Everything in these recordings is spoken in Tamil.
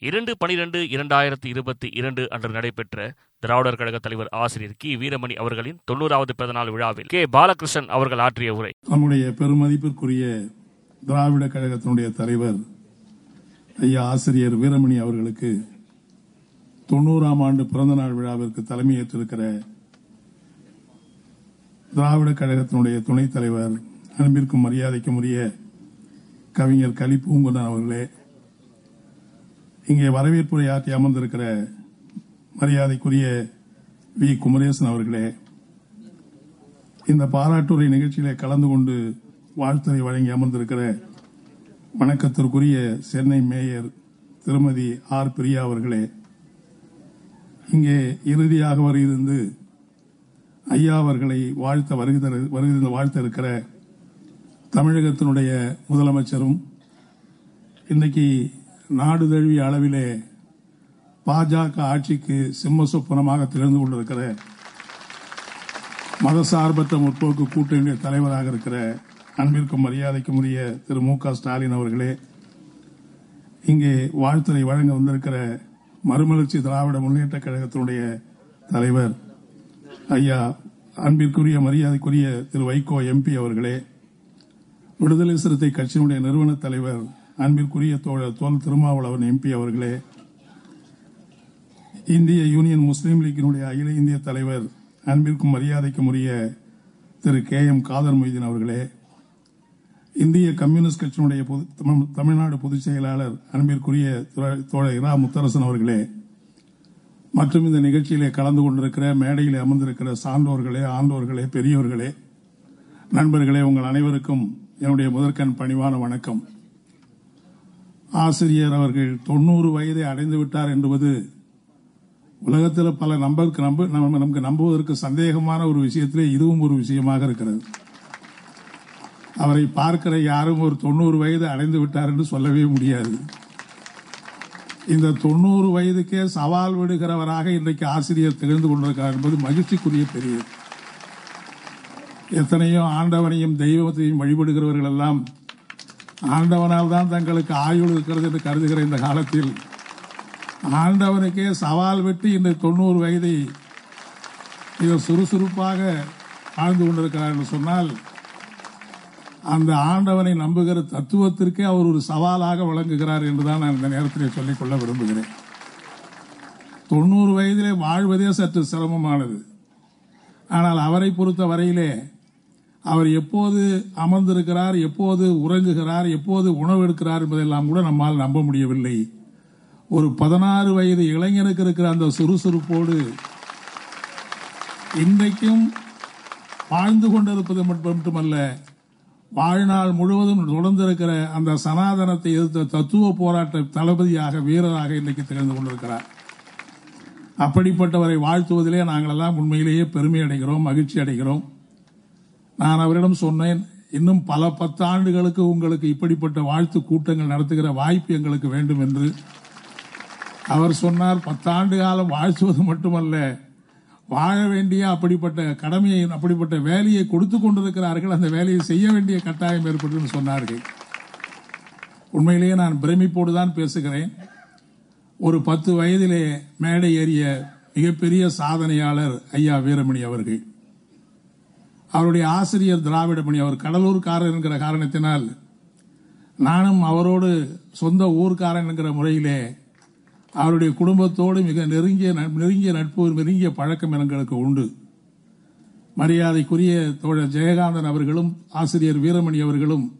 இரண்டு பனிரெண்டு இரண்டாயிரத்தி இருபத்தி இரண்டு அன்று நடைபெற்ற திராவிடர் கழக தலைவர் ஆசிரியர் கி. வீரமணி அவர்களின் தொண்ணூறாவது பிறந்தநாள் விழாவில் கே. பாலகிருஷ்ணன் அவர்கள் ஆற்றிய உரை. நம்முடைய பெருமதிப்பிற்குரிய திராவிட கழகத்தினுடைய தலைவர் ஐயா ஆசிரியர் வீரமணி அவர்களுக்கு தொண்ணூறாம் ஆண்டு பிறந்தநாள் விழாவிற்கு தலைமையேற்றிருக்கிற திராவிட கழகத்தினுடைய துணைத் தலைவர் அன்பிற்கும் மரியாதைக்கும் உரிய கவிஞர் கலி அவர்களே இங்கே வரவேற்புரை ஆற்றி அமர்ந்திருக்கிற மரியாதைக்குரிய வி. குமரேசன் அவர்களே இந்த பாராட்டுரை நிகழ்ச்சியிலே கலந்து கொண்டு வாழ்த்துறை வழங்கி அமர்ந்திருக்கிற வணக்கத்திற்குரிய சென்னை மேயர் திருமதி ஆர். பிரியா அவர்களே இங்கே இறுதியாக வருகிறது ஐயா அவர்களை வாழ்த்த வருகிற வருகிற வாழ்த்த இருக்கிற தமிழகத்தினுடைய முதலமைச்சரும் இன்றைக்கு நாடு தழுவிய அளவிலே பாஜக ஆட்சிக்கு சிம்ம சொப்பனமாக திறந்து கொண்டிருக்கிற மதசார்பற்ற முற்போக்கு கூட்டணியுடைய தலைவராக இருக்கிற அன்பிற்கும் மரியாதைக்கும் உரிய திரு மு க ஸ்டாலின் அவர்களே இங்கே வாழ்த்துறை வழங்க வந்திருக்கிற மறுமலர்ச்சி திராவிட முன்னேற்ற கழகத்தினுடைய தலைவர் ஐயா அன்பிற்குரிய மரியாதைக்குரிய திரு வைகோ எம்பி அவர்களே விடுதலை சிறுத்தை கட்சியினுடைய நிறுவன தலைவர் அன்பிற்குரிய தோழர் தோல் திருமாவளவன் எம்பி அவர்களே இந்திய யூனியன் முஸ்லீம் லீக்கினுடைய அகில இந்திய தலைவர் அன்பிற்கும் மரியாதைக்கும் உரிய திரு கே எம் காதர் மொய்தீன் அவர்களே இந்திய கம்யூனிஸ்ட் கட்சியினுடைய பொது- தமிழ்நாடு பொதுச் செயலாளர் அன்பிற்குரிய தோழ- தோழர் இரா முத்தரசன் அவர்களே மற்றும் இந்த நிகழ்ச்சியிலே கலந்து கொண்டிருக்கிற மேடையில் அமர்ந்திருக்கிற சான்றோர்களே ஆண்டோர்களே பெரியோர்களே நண்பர்களே உங்கள் அனைவருக்கும் என்னுடைய முதற்கண் பணிவான வணக்கம். ஆசிரியர் அவர்கள் தொண்ணூறு வயதை அடைந்து விட்டார் என்பது உலகத்தில் பல நம்பருக்கு நம்ப நமக்கு நம்புவதற்கு சந்தேகமான ஒரு விஷயத்திலே இதுவும் ஒரு விஷயமாக இருக்கிறது. அவரை பார்க்கிற யாரும் ஒரு தொண்ணூறு வயது அடைந்து விட்டார் என்று சொல்லவே முடியாது. இந்த தொண்ணூறு வயதுக்கே சவால் விடுகிறவராக இன்றைக்கு ஆசிரியர் திகழ்ந்து கொண்டிருக்கிறார் என்பது மகிழ்ச்சிக்குரிய பெரியது. எத்தனையோ ஆண்டவனையும் தெய்வத்தையும் வழிபடுகிறவர்கள் எல்லாம் ஆண்டவனால் தான் தங்களுக்கு ஆயுள் இருக்கிறது என்று கருதுகிற இந்த காலத்தில் ஆண்டவனுக்கே சவால் விட்டு இந்த தொண்ணூறு வயதை இவர் சுறுசுறுப்பாக வாழ்ந்து கொண்டிருக்கிறார் என்று சொன்னால் அந்த ஆண்டவனை நம்புகிற தத்துவத்திற்கே அவர் ஒரு சவாலாக விளங்குகிறார் என்றுதான் நான் இந்த நேரத்தில் சொல்லிக்கொள்ள விரும்புகிறேன். தொண்ணூறு வயதிலே வாழ்வதே சற்று சிரமமானது. ஆனால் அவரை பொறுத்த வரையிலே அவர் எப்போது அமர்ந்திருக்கிறார் எப்போது உறங்குகிறார் எப்போது உணவு எடுக்கிறார் என்பதெல்லாம் கூட நம்மால் நம்ப முடியவில்லை. ஒரு பதினாறு வயது இளைஞனுக்கு இருக்கிற அந்த சுறுசுறுப்போடு இன்றைக்கும் வாழ்ந்து கொண்டிருப்பது மட்டுமல்ல வாழ்நாள் முழுவதும் தொடர்ந்திருக்கிற அந்த சனாதனத்தை எதிர்த்த தத்துவ போராட்ட தளபதியாக வீரராக இன்றைக்கு திகழ்ந்து கொண்டிருக்கிறார். அப்படிப்பட்டவரை வாழ்த்துவதிலே நாங்களெல்லாம் உண்மையிலேயே பெருமை அடைகிறோம் மகிழ்ச்சி அடைகிறோம். நான் அவரிடம் சொன்னேன் இன்னும் பல பத்தாண்டுகளுக்கு உங்களுக்கு இப்படிப்பட்ட வாழ்த்து கூட்டங்கள் நடத்துகிற வாய்ப்பு எங்களுக்கு வேண்டும் என்று. அவர் சொன்னார் பத்தாண்டு காலம் வாழ்த்துவது மட்டுமல்ல வாழ வேண்டிய அப்படிப்பட்ட கடமையை அப்படிப்பட்ட வேலையை கொடுத்து கொண்டிருக்கிறார்கள் அந்த வேலையை செய்ய வேண்டிய கட்டாயம் ஏற்பட்டு சொன்னார்கள். உண்மையிலேயே நான் பிரமிப்போடு தான் பேசுகிறேன். ஒரு பத்து வயதிலே மேடை ஏறிய மிகப்பெரிய சாதனையாளர் ஐயா வீரமணி அவர்கள். அவருடைய ஆசிரியர் திராவிடமணி அவர் கடலூர்காரர் என்கிற காரணத்தினால் நானும் அவரோடு சொந்த ஊர்க்காரன் என்கிற முறையிலே அவருடைய குடும்பத்தோடு மிக நெருங்கிய நெருங்கிய நட்பு நெருங்கிய பழக்கம் எங்களுக்கு உண்டு. மரியாதைக்குரிய தோழர் ஜெயகாந்தன் அவர்களும் ஆசிரியர் வீரமணி அவர்களும்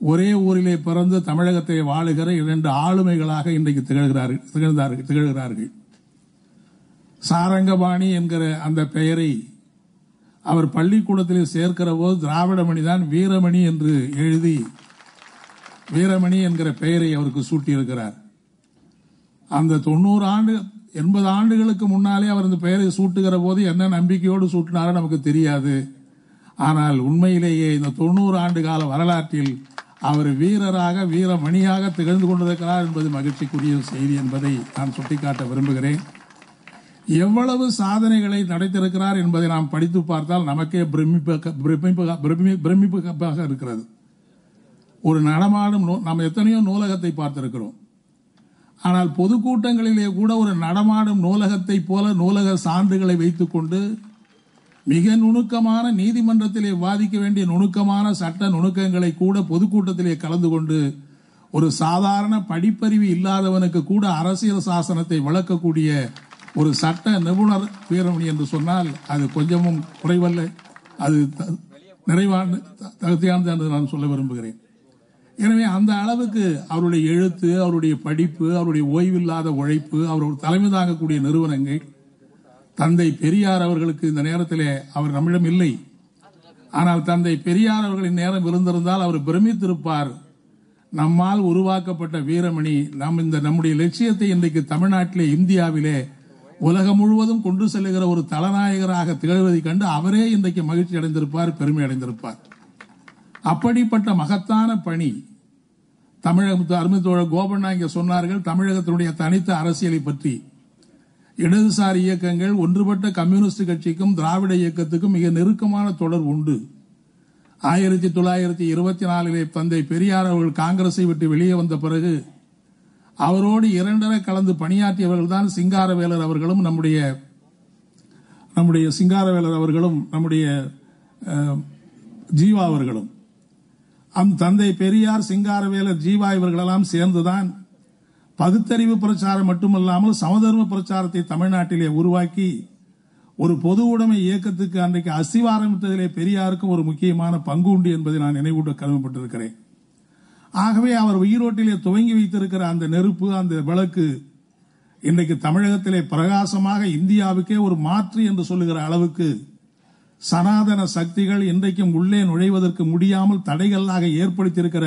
ஒரே ஊரிலே பிறந்து தமிழகத்தை வாழுகிற இரண்டு ஆளுமைகளாக இன்றைக்கு திகழ்கிறார்கள் திகழ்ந்தார்கள் திகழ்கிறார்கள். சாரங்கபாணி என்கிற அந்த பெயரை அவர் பள்ளிக்கூடத்தில் சேர்க்கிற போது திராவிடமணி தான் வீரமணி என்று எழுதி வீரமணி என்கிற பெயரை அவருக்கு சூட்டியிருக்கிறார். அந்த தொண்ணூறு ஆண்டு எண்பது ஆண்டுகளுக்கு முன்னாலே அவர் இந்த பெயரை சூட்டுகிற போது என்ன நம்பிக்கையோடு சூட்டினாரோ நமக்கு தெரியாது. ஆனால் உண்மையிலேயே இந்த தொண்ணூறு ஆண்டு கால வரலாற்றில் அவர் வீரராக வீரமணியாக திகழ்ந்து கொண்டிருக்கிறார் என்பது மகிழ்ச்சிக்குரிய செய்தி என்பதை நான் சுட்டிக்காட்ட விரும்புகிறேன். எவ்வளவு சாதனைகளை நடத்திருக்கிறார் என்பதை நாம் படித்து பார்த்தால் நமக்கே பிரமிப்பாக- பிரமி- இருக்கிறது. ஒரு நடமாடும் நூ- நாம் எத்தனையோ நூலகத்தை பார்த்திருக்கிறோம். ஆனால் பொதுக்கூட்டங்களிலே கூட ஒரு நடமாடும் நூலகத்தைப் போல நூலக சான்றுகளை வைத்துக்கொண்டு மிக நுணுக்கமான நீதிமன்றத்திலே வாதிக்க வேண்டிய நுணுக்கமான சட்ட நுணுக்கங்களை கூட பொதுக்கூட்டத்திலே கலந்து கொண்டு ஒரு சாதாரண படிப்பறிவு இல்லாதவனுக்கு கூட அரசியல் சாசனத்தை வளர்க்கக்கூடிய ஒரு சட்ட நிபுணர் வீரமணி என்று சொன்னால் அது கொஞ்சமும் குறைவல்ல. அது த- நிறைவான த- தகுதியானது என்று நான் சொல்ல விரும்புகிறேன். எனவே அந்த அளவுக்கு அவருடைய எழுத்து அவருடைய படிப்பு அவருடைய ஓய்வில்லாத உழைப்பு அவர் தலைமை தாங்கக்கூடிய நிறுவனங்கள் தந்தை பெரியார் அவர்களுக்கு இந்த நேரத்திலே அவர் நம்மிடம் இல்லை. ஆனால் தந்தை பெரியார் அவர்களின் நேரம் இருந்திருந்தால் அவர் பிரமித்திருப்பார். நம்மால் உருவாக்கப்பட்ட வீரமணி நாம் இந்த நம்முடைய லட்சியத்தை இன்றைக்கு தமிழ்நாட்டிலே இந்தியாவிலே உலகம் முழுவதும் கொண்டு செல்லுகிற ஒரு தலநாயகராக திகழ்வதைக் கண்டு அவரே இன்றைக்கு மகிழ்ச்சி அடைந்திருப்பார் பெருமை அடைந்திருப்பார். அப்படிப்பட்ட மகத்தான பணி தமிழக அருமை தோழர் கோபண்ணா இங்கே சொன்னார்கள் தமிழகத்தினுடைய தனித்த அரசியலை பற்றி. இடதுசாரி இயக்கங்கள் ஒன்றுபட்ட கம்யூனிஸ்ட் கட்சிக்கும் திராவிட இயக்கத்துக்கும் மிக நெருக்கமான தொடர் உண்டு. ஆயிரத்தி தொள்ளாயிரத்தி இருபத்தி நாலிலே தந்தை பெரியார் அவர்கள் காங்கிரஸை விட்டு வெளியே வந்த பிறகு அவரோடு இரண்டரை கலந்து பணியாற்றியவர்கள் தான் சிங்காரவேலர் அவர்களும் நம்முடைய நம்முடைய சிங்காரவேலர் அவர்களும் நம்முடைய ஜீவா அவர்களும். அம் தந்தை பெரியார் சிங்காரவேலர் ஜீவா இவர்களெல்லாம் சேர்ந்துதான் பகுத்தறிவு பிரச்சாரம் மட்டுமல்லாமல் சமதர்ம பிரச்சாரத்தை தமிழ்நாட்டிலே உருவாக்கி ஒரு பொது உடைமை இயக்கத்துக்கு அன்றைக்கு அசிவாரமிட்டதிலே பெரியாருக்கும் ஒரு முக்கியமான பங்கு உண்டு என்பதை நான் நினைவூட்ட கடமைப்பட்டிருக்கிறேன் ஆகவே அவர் ஈரோட்டிலே துவங்கி வைத்திருக்கிற அந்த நெருப்பு அந்த விளக்கு இன்றைக்கு தமிழகத்திலே பிரகாசமாக இந்தியாவுக்கே ஒரு மாற்று என்று சொல்லுகிற அளவுக்கு சனாதன சக்திகள் இன்றைக்கும் உள்ளே நுழைவதற்கு முடியாமல் தடைகளாக ஏற்படுத்தியிருக்கிற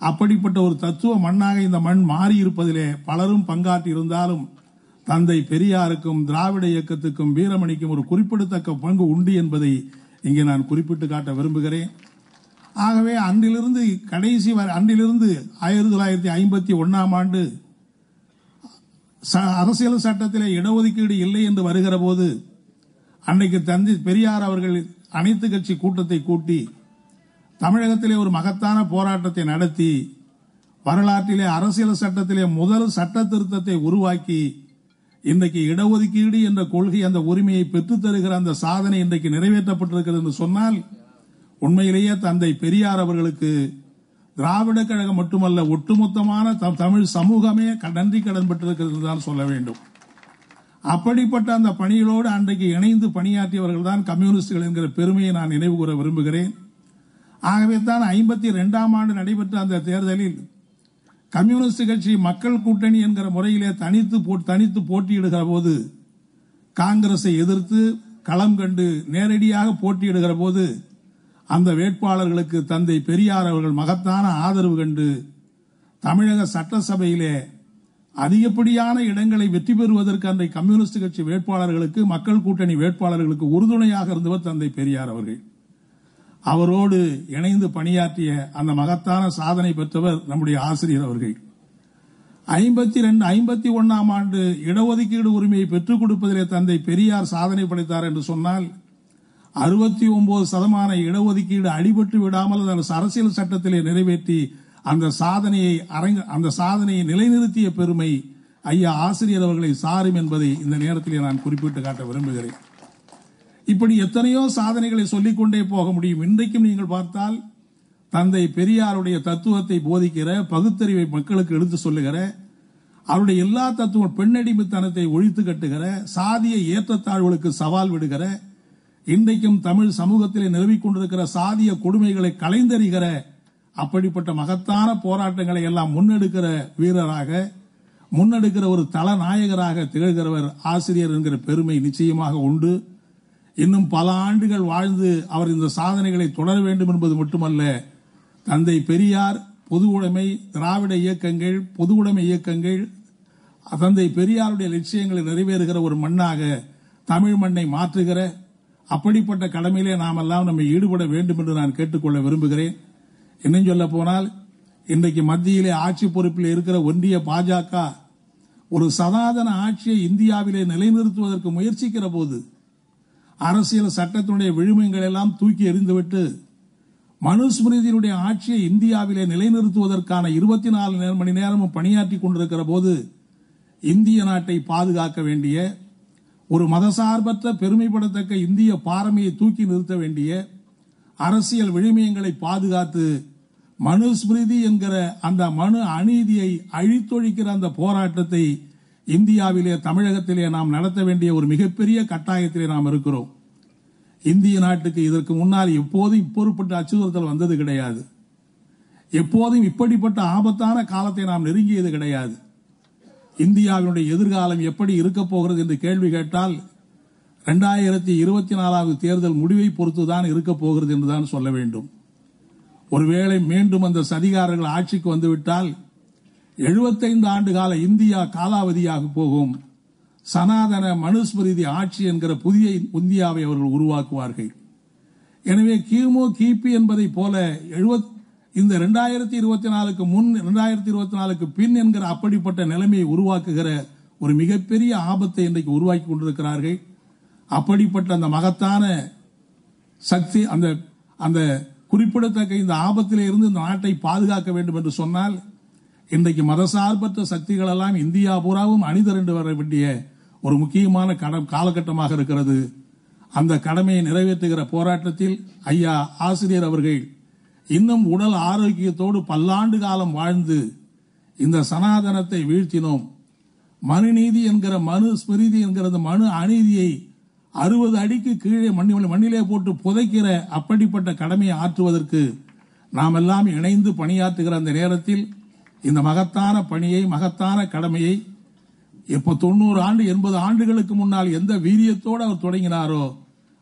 அப்படிப்பட்ட ஒரு தத்துவ மண்ணாக இந்த மண் மாறி இருப்பதிலே பலரும் பங்காற்றி இருந்தாலும் தந்தை பெரியாருக்கும் திராவிட இயக்கத்துக்கும் வீரமணிக்கும் ஒரு குறிப்பிடத்தக்க பங்கு உண்டு என்பதை இங்கே நான் குறிப்பிட்டு காட்ட விரும்புகிறேன். ஆகவே அன்றிலிருந்து கடைசி வரை அன்றிலிருந்து ஆயிரத்தி தொள்ளாயிரத்தி ஐம்பத்தி ஒன்னாம் ஆண்டு ச- அரசியல் சட்டத்திலே இடஒதுக்கீடு இல்லை என்று வருகிற போது அன்னைக்கு தந்தை பெரியார் அவர்கள் அனைத்து கட்சி கூட்டத்தை கூட்டி தமிழகத்திலே ஒரு மகத்தான போராட்டத்தை நடத்தி வரலாற்றிலே அரசியல் சட்டத்திலே முதல் சட்ட திருத்தத்தை உருவாக்கி இன்றைக்கு இடஒதுக்கீடு என்ற கொள்கை அந்த உரிமையை பெற்றுத்தருகிற அந்த சாதனை இன்றைக்கு நிறைவேற்றப்பட்டிருக்கிறது என்று சொன்னால் உண்மையிலேயே தந்தை பெரியார் அவர்களுக்கு திராவிட கழகம் மட்டுமல்ல ஒட்டுமொத்தமான த- தமிழ் சமூகமே க- நன்றி கடன் பெற்றிருக்கிறது தான் சொல்ல வேண்டும். அப்படிப்பட்ட அந்த பணிகளோடு அன்றைக்கு இணைந்து பணியாற்றியவர்கள் தான் கம்யூனிஸ்டுகள் என்கிற பெருமையை நான் நினைவு கூற விரும்புகிறேன். ஆகவே தான் ஐம்பத்தி ரெண்டாம் ஆண்டு நடைபெற்ற அந்த தேர்தலில் கம்யூனிஸ்ட் கட்சி மக்கள் கூட்டணி என்கிற முறையிலே தனித்து தனித்து போட்டியிடுகிற போது காங்கிரஸை எதிர்த்து களம் கண்டு நேரடியாக போட்டியிடுகிற போது அந்த வேட்பாளர்களுக்கு தந்தை பெரியார் அவர்கள் மகத்தான ஆதரவு கண்டு தமிழக சட்டசபையிலே அதிகப்படியான இடங்களை வெற்றி பெறுவதற்கு அன்றைய கம்யூனிஸ்ட் கட்சி வேட்பாளர்களுக்கு மக்கள் கூட்டணி வேட்பாளர்களுக்கு உறுதுணையாக இருந்தவர் தந்தை பெரியார் அவர்கள். அவரோடு இணைந்து பணியாற்றிய அந்த மகத்தான சாதனை பெற்றவர் நம்முடைய ஆசிரியர் அவர்கள். ஐம்பத்தி ரெண்டு ஐம்பத்தி ஒன்னாம் ஆண்டு இடஒதுக்கீடு உரிமையை பெற்றுக் கொடுப்பதிலே தந்தை பெரியார் சாதனை படைத்தார் என்று சொன்னால் அறுபத்தி ஒன்பது சதமான இடஒதுக்கீடு அடிபட்டு விடாமல் அந்த அரசியல் சட்டத்திலே நிறைவேற்றி அந்த சாதனையை அரங்க அந்த சாதனையை நிலைநிறுத்திய பெருமை ஐயா ஆசிரியர் அவர்களை சாரும் என்பதை இந்த நேரத்திலே நான் குறிப்பிட்டு காட்ட விரும்புகிறேன். இப்படி எத்தனையோ சாதனைகளை சொல்லிக்கொண்டே போக முடியும். இன்றைக்கும் நீங்கள் பார்த்தால் தந்தை பெரியாருடைய தத்துவத்தை போதிக்கிற பகுத்தறிவை மக்களுக்கு எடுத்து சொல்லுகிற அவருடைய எல்லா தத்துவம் பெண்ணடிமைத்தனத்தை ஒழித்து கட்டுகிற சாதிய ஏற்றத்தாழ்வுகளுக்கு சவால் விடுகிற இன்றைக்கும் தமிழ் சமூகத்திலே நிலவிக் கொண்டிருக்கிற சாதிய கொடுமைகளை கலைந்தறிகிற அப்படிப்பட்ட மகத்தான போராட்டங்களை எல்லாம் முன்னெடுக்கிற வீரராக முன்னெடுக்கிற ஒரு தலநாயகராக திகழ்கிறவர் ஆசிரியர் என்கிற பெருமை நிச்சயமாக உண்டு. இன்னும் பல ஆண்டுகள் வாழ்ந்து அவர் இந்த சாதனைகளை தொடர வேண்டும் என்பது மட்டுமல்ல தந்தை பெரியார் பொது உடைமை திராவிட இயக்கங்கள் பொது உடைமை இயக்கங்கள் தந்தை பெரியாருடைய லட்சியங்களை நிறைவேறுகிற ஒரு மண்ணாக தமிழ் மண்ணை மாற்றுகிற அப்படிப்பட்ட கடமையிலே நாம் எல்லாம் நம்மை ஈடுபட வேண்டும் என்று நான் கேட்டுக்கொள்ள விரும்புகிறேன். இன்னும் சொல்ல போனால் இன்றைக்கு மத்தியிலே ஆட்சி பொறுப்பில் இருக்கிற ஒன்றிய பாஜக ஒரு சனாதன ஆட்சியை இந்தியாவிலே நிலைநிறுத்துவதற்கு முயற்சிக்கிற போது அரசியல் சட்டத்தினுடைய விழுமைகள் எல்லாம் தூக்கி எறிந்துவிட்டு மனுஸ்மிருதியினுடைய ஆட்சியை இந்தியாவிலே நிலைநிறுத்துவதற்கான இருபத்தி நாலு மணி நேரமும் பணியாற்றி கொண்டிருக்கிற போது இந்திய நாட்டை பாதுகாக்க வேண்டிய ஒரு மதசார்பற்ற பெருமைப்படத்தக்க இந்திய பாரமையை தூக்கி நிறுத்த வேண்டிய அரசியல் விழுமியங்களை பாதுகாத்து மனுஸ்மிருதி என்கிற அந்த மனு அநீதியை அழித்தொழிக்கிற அந்த போராட்டத்தை இந்தியாவிலே தமிழகத்திலே நாம் நடத்த வேண்டிய ஒரு மிகப்பெரிய கட்டாயத்திலே நாம் இருக்கிறோம். இந்திய நாட்டுக்கு இதற்கு முன்னால் எப்போதும் இப்பொருப்பட்ட அச்சுறுத்தல் வந்தது கிடையாது. எப்போதும் இப்படிப்பட்ட ஆபத்தான காலத்தை நாம் நெருங்கியது கிடையாது. இந்தியாவினுடைய எதிர்காலம் எப்படி இருக்கப் போகிறது என்று கேள்வி கேட்டால் இரண்டாயிரத்தி இருபத்தி நாலாவது தேர்தல் முடிவை பொறுத்துதான் இருக்கப் போகிறது என்றுதான் சொல்ல வேண்டும். ஒருவேளை மீண்டும் அந்த சதிகாரர்கள் ஆட்சிக்கு வந்துவிட்டால் எழுபத்தைந்து ஆண்டு கால இந்தியா காலாவதியாக போகும். சனாதன மனுஸ்மிருதி ஆட்சி என்கிற புதிய இந்தியாவை அவர்கள் உருவாக்குவார்கள். எனவே கிமு கிபி என்பதை போல எழுபத் இந்த ரெண்டாயிரத்தி இருபத்தி நாலுக்கு முன் ரெண்டாயிரத்தி இருபத்தி நாலுக்கு பின் என்கிற அப்படிப்பட்ட நிலைமையை உருவாக்குகிற ஒரு மிகப்பெரிய ஆபத்தை இன்றைக்கு உருவாக்கி கொண்டிருக்கிறார்கள். அப்படிப்பட்ட அந்த மகத்தான சக்தி அந்த அந்த குறிப்பிடத்தக்க இந்த ஆபத்திலே இருந்து இந்த நாட்டை பாதுகாக்க வேண்டும் என்று சொன்னால் இன்றைக்கு மதசார்பற்ற சக்திகள் எல்லாம் இந்தியா பூராவும் அணிதிரண்டு வர வேண்டிய ஒரு முக்கியமான கட- காலகட்டமாக இருக்கிறது. அந்த கடமையை நிறைவேற்றுகிற போராட்டத்தில் ஐயா ஆசிரியர் அவர்கள் இன்னும் உடல் ஆரோக்கியத்தோடு பல்லாண்டு காலம் வாழ்ந்து இந்த சனாதனத்தை வீழ்த்தினோம். மனுநீதி என்கிற மனு ஸ்மிருதி என்கிற அந்த மனு அநீதியை அறுபது அடிக்கு கீழே மண்ணி மண்ணிலே போட்டு புதைக்கிற அப்படிப்பட்ட கடமையை ஆற்றுவதற்கு நாம் எல்லாம் இணைந்து பணியாற்றுகிற அந்த நேரத்தில் இந்த மகத்தான பணியை மகத்தான கடமையை இப்போ தொண்ணூறு ஆண்டு எண்பது ஆண்டுகளுக்கு முன்னால் எந்த வீரியத்தோடு அவர் தொடங்கினாரோ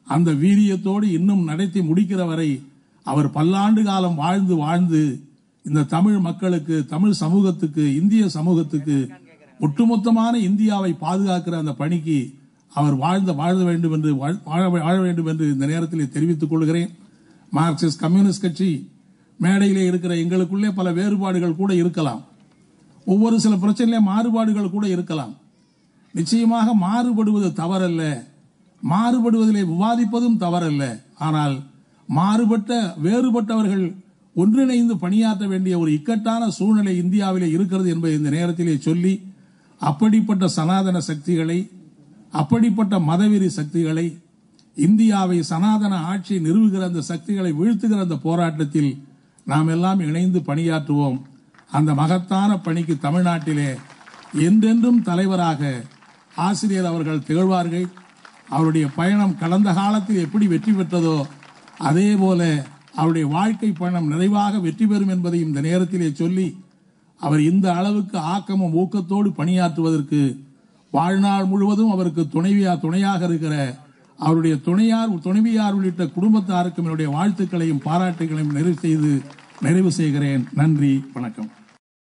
அந்த வீரியத்தோடு இன்னும் நடத்தி முடிக்கிற வரை அவர் பல்லாண்டு காலம் வாழ்ந்து வாழ்ந்து இந்த தமிழ் மக்களுக்கு தமிழ் சமூகத்துக்கு இந்திய சமூகத்துக்கு ஒட்டுமொத்தமான இந்தியாவை பாதுகாக்கிற அந்த பணிக்கு அவர் வாழ்ந்த வாழ வேண்டும் என்று வாழ்- வாழ வாழ வேண்டும் என்று இந்த நேரத்தில் தெரிவித்துக் கொள்கிறேன். மார்க்சிஸ்ட் கம்யூனிஸ்ட் கட்சி மேடையிலே இருக்கிற எங்களுக்குள்ளே பல வேறுபாடுகள் கூட இருக்கலாம். ஒவ்வொரு சில பிரச்சனையிலே மாறுபாடுகள் கூட இருக்கலாம். நிச்சயமாக மாறுபடுவது தவறல்ல. மாறுபடுவதிலே விவாதிப்பதும் தவறல்ல. ஆனால் மாறுபட்ட வேறுபட்டவர்கள் ஒன்றிணைந்து பணியாற்ற வேண்டிய ஒரு இக்கட்டான சூழ்நிலை இந்தியாவிலே இருக்கிறது என்பதை இந்த நேரத்திலே சொல்லி அப்படிப்பட்ட சனாதன சக்திகளை அப்படிப்பட்ட மதவெறி சக்திகளை இந்தியாவை சனாதன ஆட்சியை நிறுவுகிற அந்த சக்திகளை வீழ்த்துகிற அந்த போராட்டத்தில் நாம் எல்லாம் இணைந்து பணியாற்றுவோம். அந்த மகத்தான பணிக்கு தமிழ்நாட்டிலே என்றென்றும் தலைவராக ஆசிரியர் அவர்கள் திகழ்வார்கள். அவருடைய பயணம் கடந்த காலத்தில் எப்படி வெற்றி பெற்றதோ அதே போல அவருடைய வாழ்க்கை பயணம் நிறைவாக வெற்றி பெறும் என்பதையும் இந்த நேரத்திலே சொல்லி அவர் இந்த அளவுக்கு ஆக்கமும் ஊக்கத்தோடு பணியாற்றுவதற்கு வாழ்நாள் முழுவதும் அவருக்கு துணைவியா துணையாக இருக்கிற அவருடைய துணையார் துணைவியார் உள்ளிட்ட குடும்பத்தாருக்கும் என்னுடைய வாழ்த்துக்களையும் பாராட்டுகளையும் நிறைவு செய்து நிறைவு செய்கிறேன். நன்றி வணக்கம்.